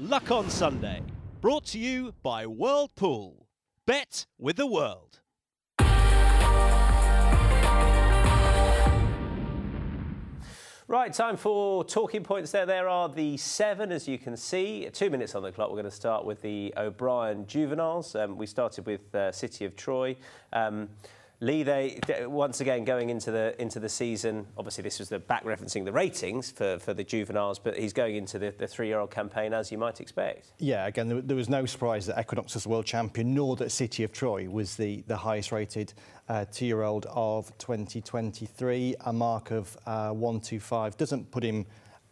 Luck on Sunday. Brought to you by World Pool. Bet with the world. Right, time for talking points there. There are the seven, as you can see. Two minutes on the clock. We're going to start with the O'Brien juveniles. Um, we started with uh, City of Troy. Um, Lee, they once again going into the into the season. Obviously, this was the back referencing the ratings for, for the juveniles, but he's going into the, the three-year-old campaign as you might expect. Yeah, again, there, there, was no surprise that Equinox was world champion, nor that City of Troy was the the highest-rated uh, two-year-old of 2023. A mark of uh, 125 doesn't put him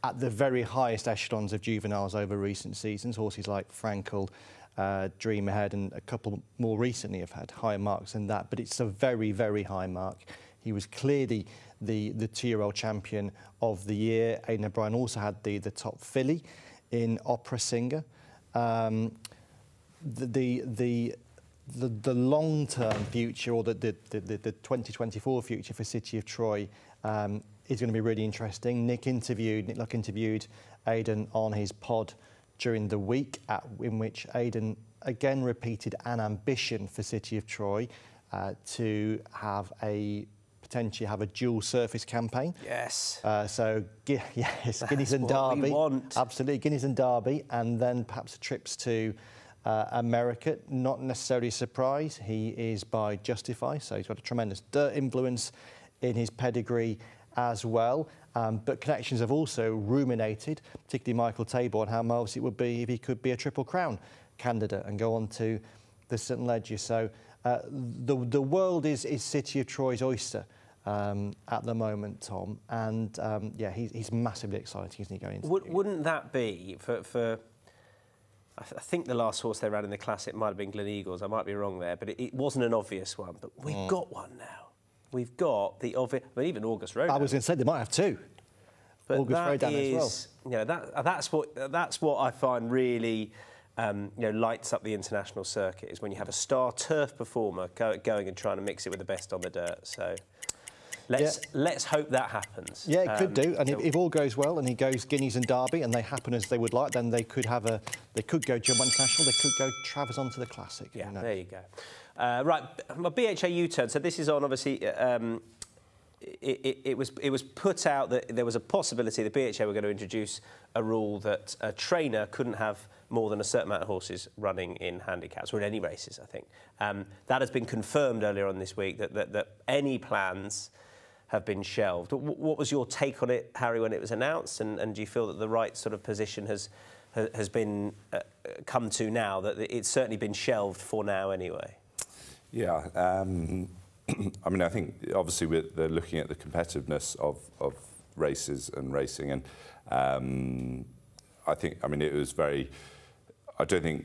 at the very highest echelons of juveniles over recent seasons. Horses like Frankel uh, Dream Ahead and a couple more recently have had higher marks than that, but it's a very, very high mark. He was clearly the, the two-year-old champion of the year. Aidan O'Brien also had the, the top filly in Opera Singer. Um, the, the, the the, long-term future or the, the, the, the 2024 future for City of Troy um, is going to be really interesting. Nick interviewed, Nick Luck interviewed Aidan on his pod during the week, at, in which Aidan again repeated an ambition for City of Troy uh, to have a potentially have a dual surface campaign. Yes. Uh, so yes, Guineas and Derby. Absolutely, Guineas and Derby, and then perhaps trips to. Uh, America, not necessarily a surprise. He is by Justify, so he's got a tremendous dirt influence in his pedigree as well. Um, but connections have also ruminated, particularly Michael Tabor, on how marvellous it would be if he could be a Triple Crown candidate and go on to the St Leger. So uh, the, the world is, is City of Troy's oyster. Um, at the moment, Tom, and um, yeah, he's, he's massively exciting, isn't he? Going into Would, wouldn't that be for, for I, th- I, think the last horse they ran in the Classic might have been Gleneagles. I might be wrong there, but it, it wasn't an obvious one. But we've mm. got one now we've got the obvious. I mean, even Auguste Rodin. I was going to say they might have two. But Auguste Rodin is, as well. You know, that, that's what that's what I find really. Um, you know, lights up the international circuit is when you have a star turf performer go, going and trying to mix it with the best on the dirt. So let's yeah. let's hope that happens. Yeah, it um, could do. And so if, if, all goes well, and he goes Guineas and Derby, and they happen as they would like, then they could have a they could go Juddmonte International, they could go Travers onto the Classic. Yeah, there you go. Uh, right, my BHA U-turn. So this is on obviously. Um, it, it, it, was it was put out that there was a possibility the BHA were going to introduce a rule that a trainer couldn't have more than a certain amount of horses running in handicaps or in any races. I think um, that has been confirmed earlier on this week that that, that any plans have been shelved. What was your take on it, Harry, when it was announced? And, and do you feel that the right sort of position has has been uh, come to now that it's certainly been shelved for now anyway? Yeah. Um, I mean, I think obviously they're looking at the competitiveness of, of races and racing, and um, I think, I mean, it was very. I don't think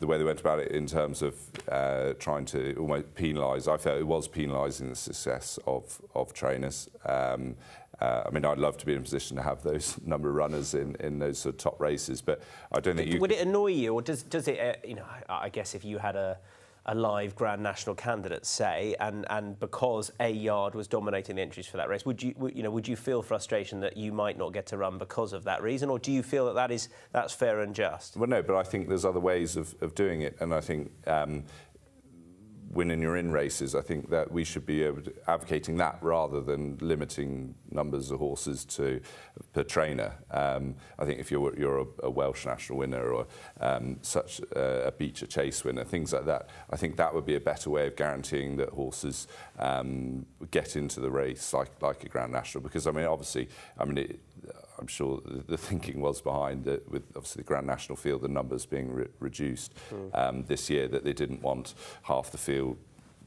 the way they went about it in terms of uh, trying to almost penalise. I felt it was penalising the success of of trainers. Um, uh, I mean, I'd love to be in a position to have those number of runners in, in those sort of top races, but I don't think you. Would it annoy you, or does does it? Uh, you know, I, I guess if you had a a live Grand National candidate, say, and, and because a yard was dominating the entries for that race, would you, you know, would you feel frustration that you might not get to run because of that reason, or do you feel that that is that's fair and just? Well, no, but I think there's other ways of, of doing it, and I think um, winning your in races, I think that we should be advocating that rather than limiting numbers of horses to per trainer. Um, I think if you're you're a, a Welsh national winner or um, such a, a Becher Chase winner, things like that, I think that would be a better way of guaranteeing that horses um, get into the race like like a Grand National. Because I mean, obviously, I mean. It, I'm sure the thinking was behind it, with obviously the Grand National field, the numbers being re reduced mm. um, this year, that they didn't want half the field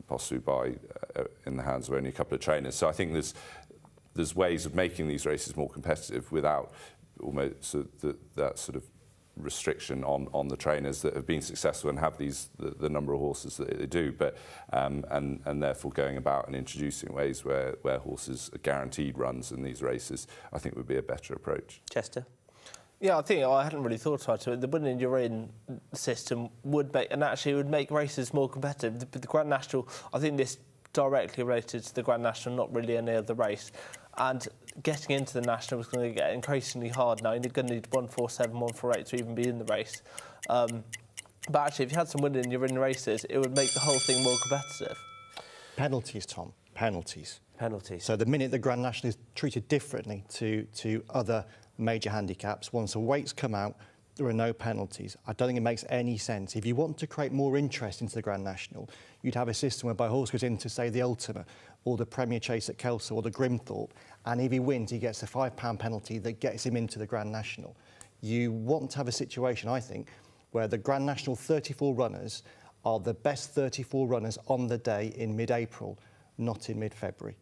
possibly by uh, in the hands of only a couple of trainers. So I think there's there's ways of making these races more competitive without almost uh, the, that sort of restriction on, on the trainers that have been successful and have these the, the number of horses that they do, but um, and and therefore going about and introducing ways where where horses are guaranteed runs in these races, I think would be a better approach. Chester. Yeah, I think I hadn't really thought about it. The winning your in system would make, and actually would make races more competitive. The, the Grand National, I think this directly related to the Grand National, not really any other race. And getting into the national was going to get increasingly hard now. You're going to need 147, 148 to even be in the race. Um, but actually, if you had some winning and you're in races, it would make the whole thing more competitive. Penalties, Tom. Penalties. Penalties. So the minute the Grand National is treated differently to, to other major handicaps, once the weights come out, there are no penalties. I don't think it makes any sense. If you want to create more interest into the Grand National, you'd have a system whereby a horse goes into, say, the Ultima or the Premier Chase at Kelso or the Grimthorpe, and if he wins, he gets a £5 penalty that gets him into the Grand National. You want to have a situation, I think, where the Grand National 34 runners are the best 34 runners on the day in mid-April, not in mid-February.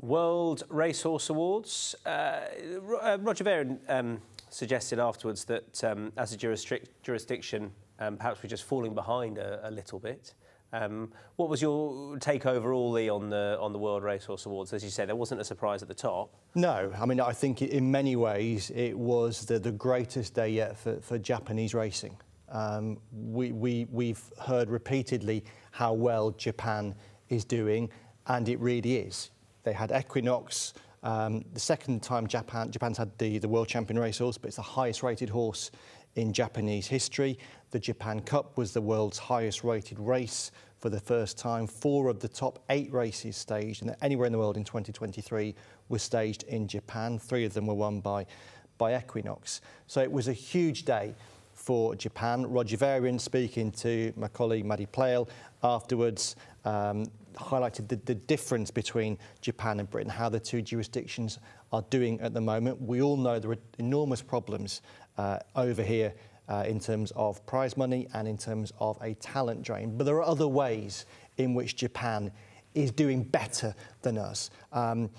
World Racehorse Awards. Uh, uh, Roger Varian um, suggested afterwards that um, as a jurisdic- jurisdiction, um, perhaps we're just falling behind a, a little bit. Um, what was your take overall, Lee, on the on the World Racehorse Awards? As you said, there wasn't a surprise at the top. No, I mean I think in many ways it was the, the greatest day yet for, for Japanese racing. Um, we, we, we've heard repeatedly how well Japan is doing, and it really is. They had Equinox, um, the second time Japan, Japan's had the, the world champion racehorse, but it's the highest rated horse in Japanese history. The Japan Cup was the world's highest rated race for the first time. Four of the top eight races staged anywhere in the world in 2023 were staged in Japan. Three of them were won by, by Equinox. So it was a huge day for Japan. Roger Varian speaking to my colleague Maddy Playle afterwards um, highlighted the, the difference between Japan and Britain, how the two jurisdictions are doing at the moment. We all know there are enormous problems uh, over here uh, in terms of prize money and in terms of a talent drain. But there are other ways in which Japan is doing better than us. Um,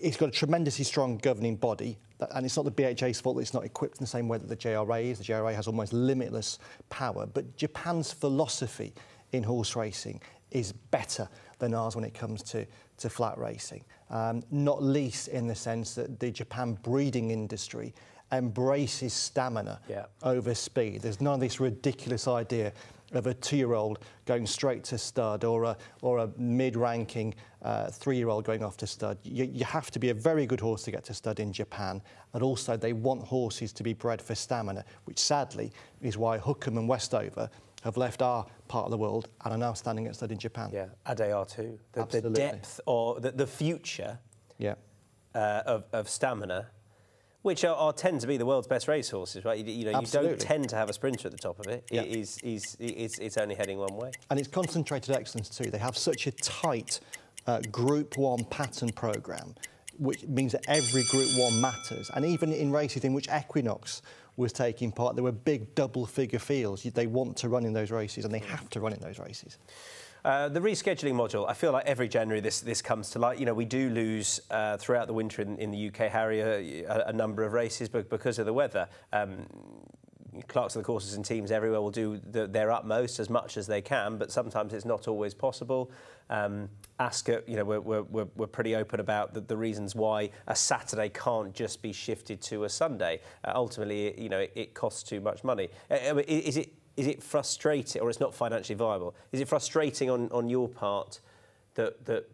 it's got a tremendously strong governing body, and it's not the BHA's fault that it's not equipped in the same way that the JRA is. The JRA has almost limitless power. But Japan's philosophy in horse racing is better than ours when it comes to, to flat racing. Um, not least in the sense that the Japan breeding industry embraces stamina yeah. over speed. There's none of this ridiculous idea of a two-year-old going straight to stud or a, or a mid-ranking uh, three-year-old going off to stud. You, you have to be a very good horse to get to stud in Japan. And also they want horses to be bred for stamina, which sadly is why Hukum and Westover have left our part of the world and are now standing at stud in Japan. Yeah, Adayar too. The, the depth or the, the future Yeah. uh, of, of stamina, which are, are tend to be the world's best racehorses, right? You, you know, you don't tend to have a sprinter at the top of it. Yeah. It is, is, it's, it's only heading one way. And it's concentrated excellence too. They have such a tight uh, Group 1 pattern programme, which means that every Group 1 matters. And even in races in which Equinox was taking part, there were big double figure fields. They want to run in those races and they have to run in those races. Uh, the rescheduling module, I feel like every January this, this comes to light. You know, we do lose uh, throughout the winter in, in the UK, Harry, a, a number of races because of the weather. Um, clerks of the courses and teams everywhere will do the, their utmost as much as they can, but sometimes it's not always possible. Um, you know, we're, we're, we're pretty open about the, the reasons why a Saturday can't just be shifted to a Sunday. Uh, ultimately, you know, it, it costs too much money. Uh, is it is it frustrating, or it's not financially viable? Is it frustrating on, on your part that that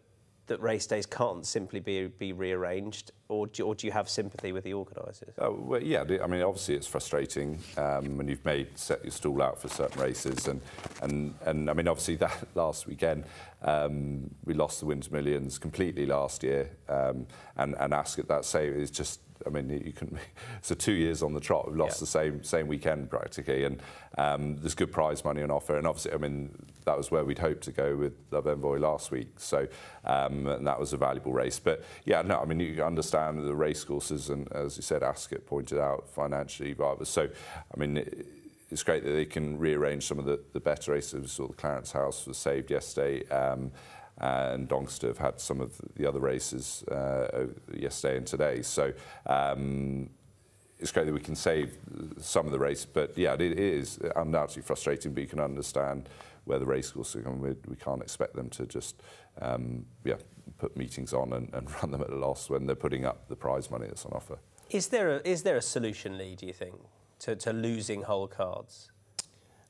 that race days can't simply be be rearranged, or do, or do you have sympathy with the organisers? Oh, well, yeah, I mean, obviously it's frustrating um, when you've made set your stall out for certain races, and and and I mean, obviously that last weekend um, we lost the Winter Millions completely last year, um, and and Ascot that same is just. I mean, you can. So two years on the trot, we've lost Yeah. the same same weekend practically, and um, there's good prize money on offer. And obviously, I mean, that was where we'd hoped to go with Love Envoy last week. So um, and that was a valuable race. But yeah, no, I mean, you understand the race courses, and as you said, Ascot pointed out financially viable. So, I mean. It, it's great that they can rearrange some of the, the better races. We saw the Clarence House was saved yesterday. Um, and Doncaster have had some of the other races uh, yesterday and today. So um, it's great that we can save some of the race, but yeah, it is undoubtedly frustrating. But you can understand where the race courses are going. We, we can't expect them to just um, yeah put meetings on and, and run them at a loss when they're putting up the prize money that's on offer. Is there a, is there a solution, Lee? Do you think to, to losing whole cards?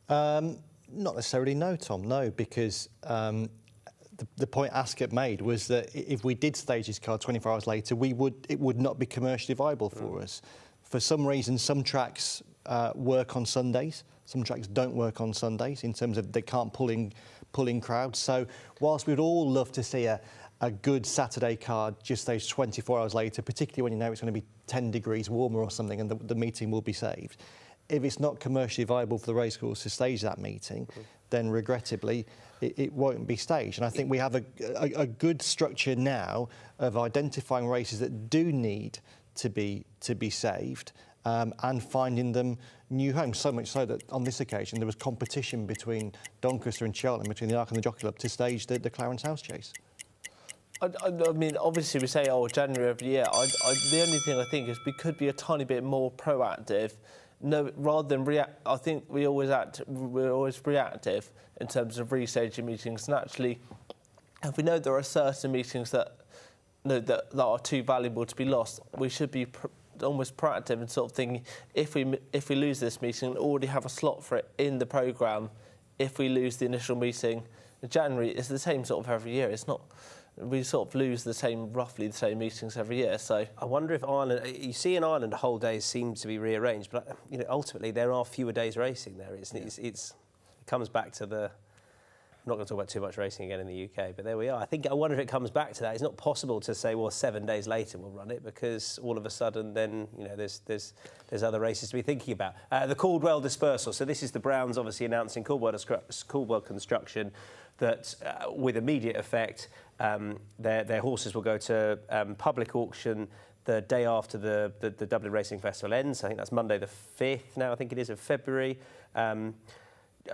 Um, not necessarily, no, Tom, no, because um, the, the point Ascot made was that if we did stage this car 24 hours later, we would it would not be commercially viable for us. For some reason, some tracks uh, work on Sundays, some tracks don't work on Sundays in terms of they can't pull in, pull in crowds. So whilst we'd all love to see a, a good Saturday card just those 24 hours later, particularly when you know it's going to be 10 degrees warmer or something and the, the meeting will be saved. If it's not commercially viable for the racecourse to stage that meeting, mm. then regrettably it, it, won't be staged. And I think we have a, a, a good structure now of identifying races that do need to be to be saved um, and finding them new homes. So much so that on this occasion there was competition between Doncaster and Cheltenham, between the Arc and the Jockey Club, to stage the, the Clarence House Chase. I, I, mean, obviously we say, oh, January every year. I, I, the only thing I think is we could be a tiny bit more proactive. No, rather than react, I think we always act. We're always reactive in terms of restaging meetings. And actually, if we know there are certain meetings that, no, that, that are too valuable to be lost, we should be pr- almost proactive and sort of thinking if we if we lose this meeting, we already have a slot for it in the program. If we lose the initial meeting in January, it's the same sort of every year. It's not we sort of lose the same, roughly the same meetings every year. So I wonder if Ireland, you see in Ireland, whole days seem to be rearranged, but you know, ultimately there are fewer days racing there. It's, yeah. it's, it's, it comes back to the. I'm not going to talk about too much racing again in the UK, but there we are. I think I wonder if it comes back to that. It's not possible to say, well, seven days later we'll run it because all of a sudden then you know there's there's there's other races to be thinking about. Uh, the Caldwell dispersal. So this is the Browns obviously announcing Caldwell, Caldwell construction that uh, with immediate effect um, their, their horses will go to um, public auction the day after the, the, the, Dublin Racing Festival ends. I think that's Monday the 5th now, I think it is, of February. Um,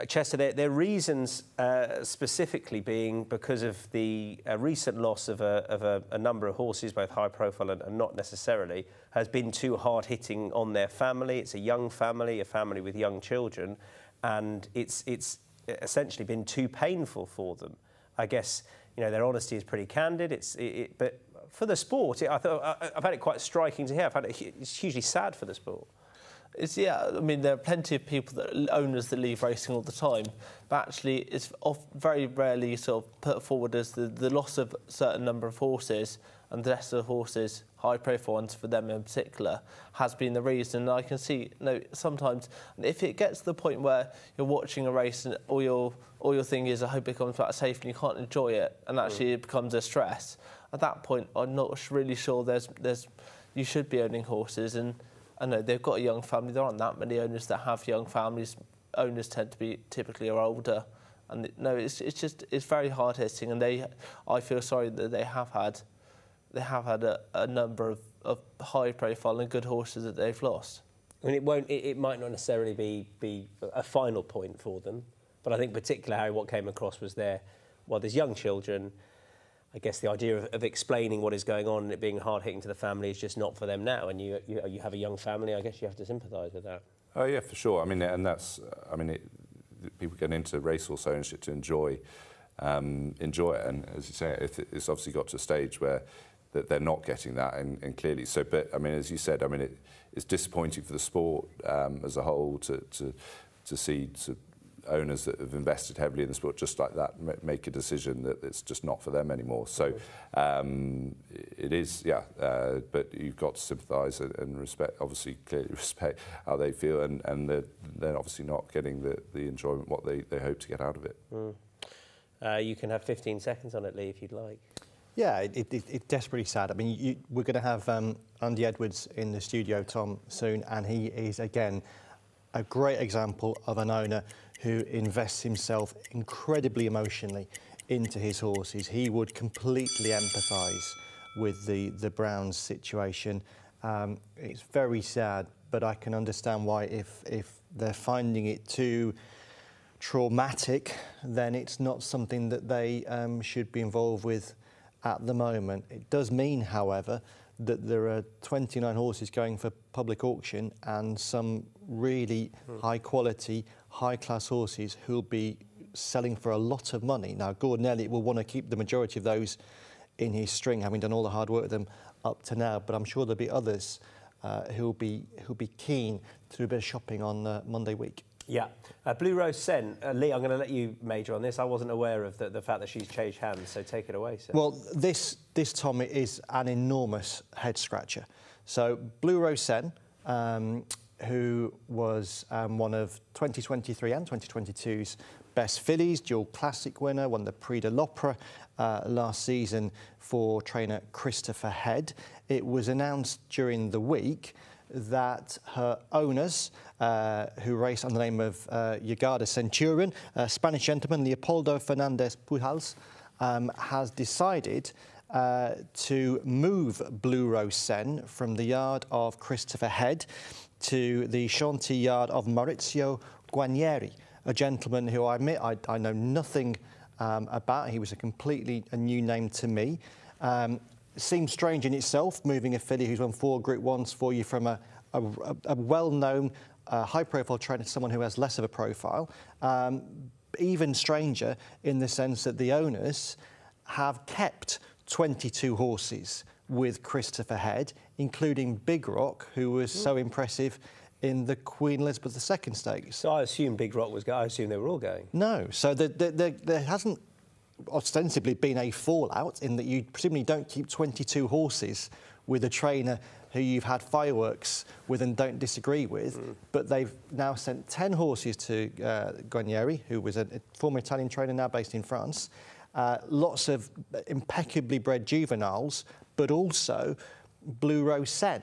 Chester, their, their reasons uh, specifically being because of the uh, recent loss of, a, of a, a, number of horses, both high profile and, and not necessarily, has been too hard hitting on their family. It's a young family, a family with young children, and it's, it's essentially been too painful for them. I guess you know, their honesty is pretty candid. It's, it, it, but for the sport, it, I thought I, have had it quite striking to hear. I've had it, it's hugely sad for the sport. It's, yeah, I mean, there are plenty of people that owners that leave racing all the time, but actually, it's very rarely sort of put forward as the, the loss of a certain number of horses and the rest of the horses, high profile ones for them in particular, has been the reason. And I can see, you know, sometimes if it gets to the point where you're watching a race and all your all your thing is, I hope it comes back safe and you can't enjoy it, and actually mm. it becomes a stress. At that point, I'm not really sure there's there's you should be owning horses, and I know they've got a young family. There aren't that many owners that have young families. Owners tend to be typically are older. And no, it's, it's just it's very hard hitting, and they, I feel sorry that they have had they have had a, a number of, of high profile and good horses that they've lost. I mean, it won't. It, it, might not necessarily be be a final point for them, but I think particularly Harry, what came across was there. Well, there's young children. I guess the idea of, of explaining what is going on and it being hard hitting to the family is just not for them now. And you, you, you have a young family. I guess you have to sympathise with that. Oh yeah, for sure. I mean, and that's. I mean, it, people get into racehorse ownership to enjoy. Um, enjoy it, and as you say, it's obviously got to a stage where that they're not getting that, and, and clearly. So, but I mean, as you said, I mean, it, it's disappointing for the sport um, as a whole to to to see to owners that have invested heavily in the sport just like that make a decision that it's just not for them anymore. So um, it is, yeah, uh, but you've got to sympathise and respect, obviously clearly respect how they feel and, and they're, they're obviously not getting the, the enjoyment, what they, they hope to get out of it. Mm. Uh, you can have 15 seconds on it, Lee, if you'd like. Yeah, it, it, it's desperately sad. I mean, you, we're going to have um, Andy Edwards in the studio, Tom, soon, and he is, again, a great example of an owner who invests himself incredibly emotionally into his horses. He would completely empathise with the, the Browns situation. Um, it's very sad, but I can understand why if, if they're finding it too traumatic, then it's not something that they um, should be involved with at the moment. It does mean, however, that there are 29 horses going for public auction and some really mm. high quality, high class horses who'll be selling for a lot of money. Now, Gordon Elliott will want to keep the majority of those in his string, having done all the hard work with them up to now, but I'm sure there'll be others uh, who'll, be, who'll be keen to do a bit of shopping on uh, Monday week. Yeah. Uh, Blue Rose Cen. Uh, Lee, I'm going to let you major on this. I wasn't aware of the, the fact that she's changed hands, so take it away, sir. Well, this, this Tommy, is an enormous head scratcher. So, Blue Rose Cen, um, who was um, one of 2023 and 2022's best fillies, dual classic winner, won the Prix de l'Opera uh, last season for trainer Christopher Head. It was announced during the week that her owners, uh, who race under the name of uh, Yeguada Centurion, a Spanish gentleman, Leopoldo Fernandez Pujals, um, has decided uh, to move Blue Rose Cen from the yard of Christopher Head to the Chantilly yard of Maurizio Guarnieri, a gentleman who I admit I, I know nothing um, about. He was a completely a new name to me. Um, seems strange in itself, moving a filly who's won four Group Ones for you from a, a, a well-known, uh, high-profile trainer to someone who has less of a profile. Um, even stranger in the sense that the owners have kept 22 horses with Christopher Head, including Big Rock, who was so impressive in the Queen Elizabeth II stakes. so I assume Big Rock was going. I assume they were all going. No, so the, the, the, there hasn't ostensibly been a fallout in that you presumably don't keep 22 horses with a trainer who you've had fireworks with and don't disagree with, but they've now sent 10 horses to uh, Guarnieri, who was a, a former Italian trainer now based in France. Uh, lots of impeccably bred juveniles, but also Blue Rose Cen.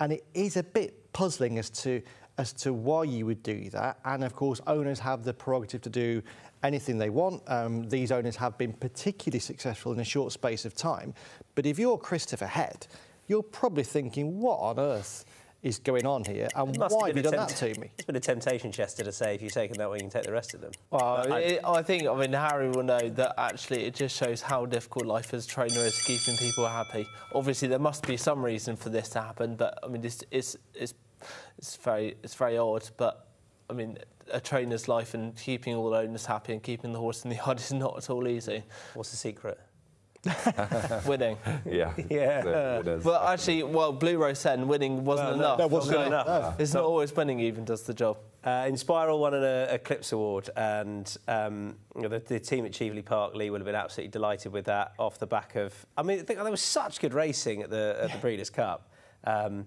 And it is a bit puzzling as to as to why you would do that. And of course, owners have the prerogative to do anything they want. Um, these owners have been particularly successful in a short space of time. But if you're Christopher Head, you're probably thinking, what on earth is going on here? And why have you done a that to me? It's been a temptation, Chester, to say if you've taken that one, you can take the rest of them. Well, I- it, I think, I mean, Harry will know that actually it just shows how difficult life as a trainer is keeping people happy. Obviously, there must be some reason for this to happen, but I mean, it's, it's, it's, it's, very, it's very odd. But I mean, a trainer's life and keeping all the owners happy and keeping the horse in the yard is not at all easy. What's the secret? Winning. Yeah. Yeah. So it is. Well, actually, well, Blue Rose Cen winning wasn't Well, enough. that wasn't So enough. It's not always winning even does the job. Uh, Inspiral won an uh, Eclipse Award, and um, you know, the, the team at Cheveley Park, Lee, would have been absolutely delighted with that off the back of. I mean, I think there was such good racing at the at the Breeders' Cup, um,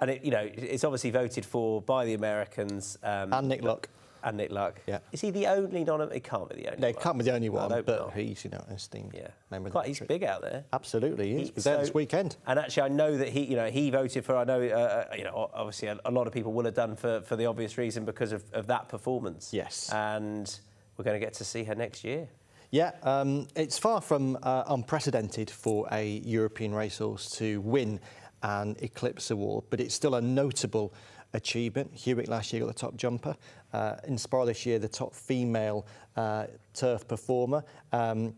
and it, you know, it's obviously voted for by the Americans um, And Nick Luck. And Nick Luck. Yeah. Is he the only non? He can't be the only. They one. can't be the only one, but not. he's, you know, an esteemed Yeah. member of Quite, he's big out there. Absolutely, he is. He- He was there so- this weekend. And actually, I know that he, you know, he voted for. I know, uh, uh, you know, obviously, a, a lot of people will have done for, for the obvious reason because of, of that performance. Yes. And we're going to get to see her next year. Yeah, um, it's far from uh, unprecedented for a European racehorse to win an Eclipse Award, but it's still a notable achievement. Hewick last year got the top jumper. Uh, Inspiral this year, the top female uh, turf performer. Um,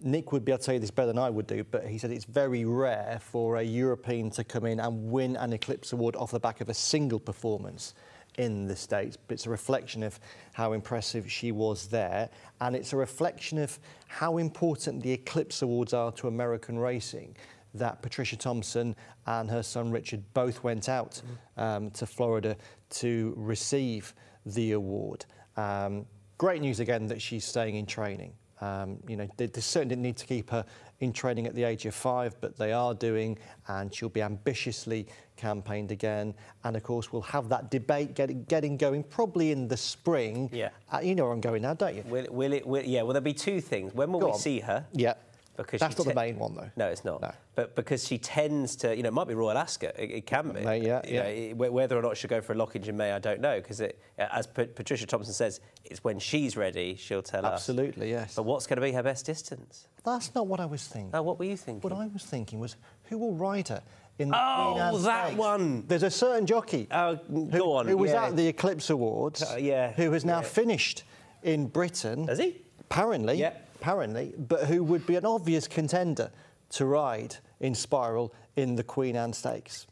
Nick would be able to tell you this better than I would do, but he said it's very rare for a European to come in and win an Eclipse Award off the back of a single performance in the States, but it's a reflection of how impressive she was there. And it's a reflection of how important the Eclipse Awards are to American racing. That Patricia Thompson and her son Richard both went out um, to Florida to receive the award. Um, great news again that she's staying in training. Um, you know, they, they certainly didn't need to keep her in training at the age of five, but they are doing, and she'll be ambitiously campaigned again. And of course, we'll have that debate getting, getting going probably in the spring. Yeah. Uh, you know where I'm going now, don't you? Will, will it? Will, yeah. Will there be two things? When will Go we on. see her? Yeah. Because That's not the main one, though. No, it's not. No. But because she tends to, you know, it might be Royal Ascot. It, it can be. May- yeah, You yeah. know, it- whether or not she'll go for a Lockinge in May, I don't know. Because as Pa- Patricia Thompson says, it's when she's ready, she'll tell us. Absolutely, yes. But what's going to be her best distance? That's not what I was thinking. Oh, what were you thinking? What I was thinking was, who will ride her in the Oh, that Stakes? one. There's a certain jockey Oh, who, go on, who was yeah. at the Eclipse Awards, Uh, yeah, who has now yeah. finished in Britain. Has he? Apparently, Yeah. Apparently, but who would be an obvious contender to ride Inspiral in the Queen Anne Stakes.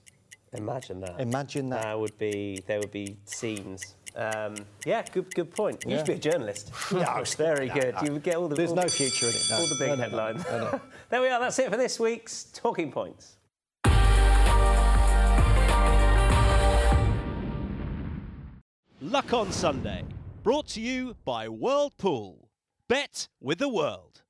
Imagine that. Imagine that. That would be. There would be scenes. Um, yeah, good, good point. You Yeah. should be a journalist. No, very good. You would get all the. There's all no the- future in it. No. all the big No, no, no. headlines. No, no. there we are. That's it for this week's Talking Points. Luck on Sunday. Brought to you by World Pool. Bet with the world.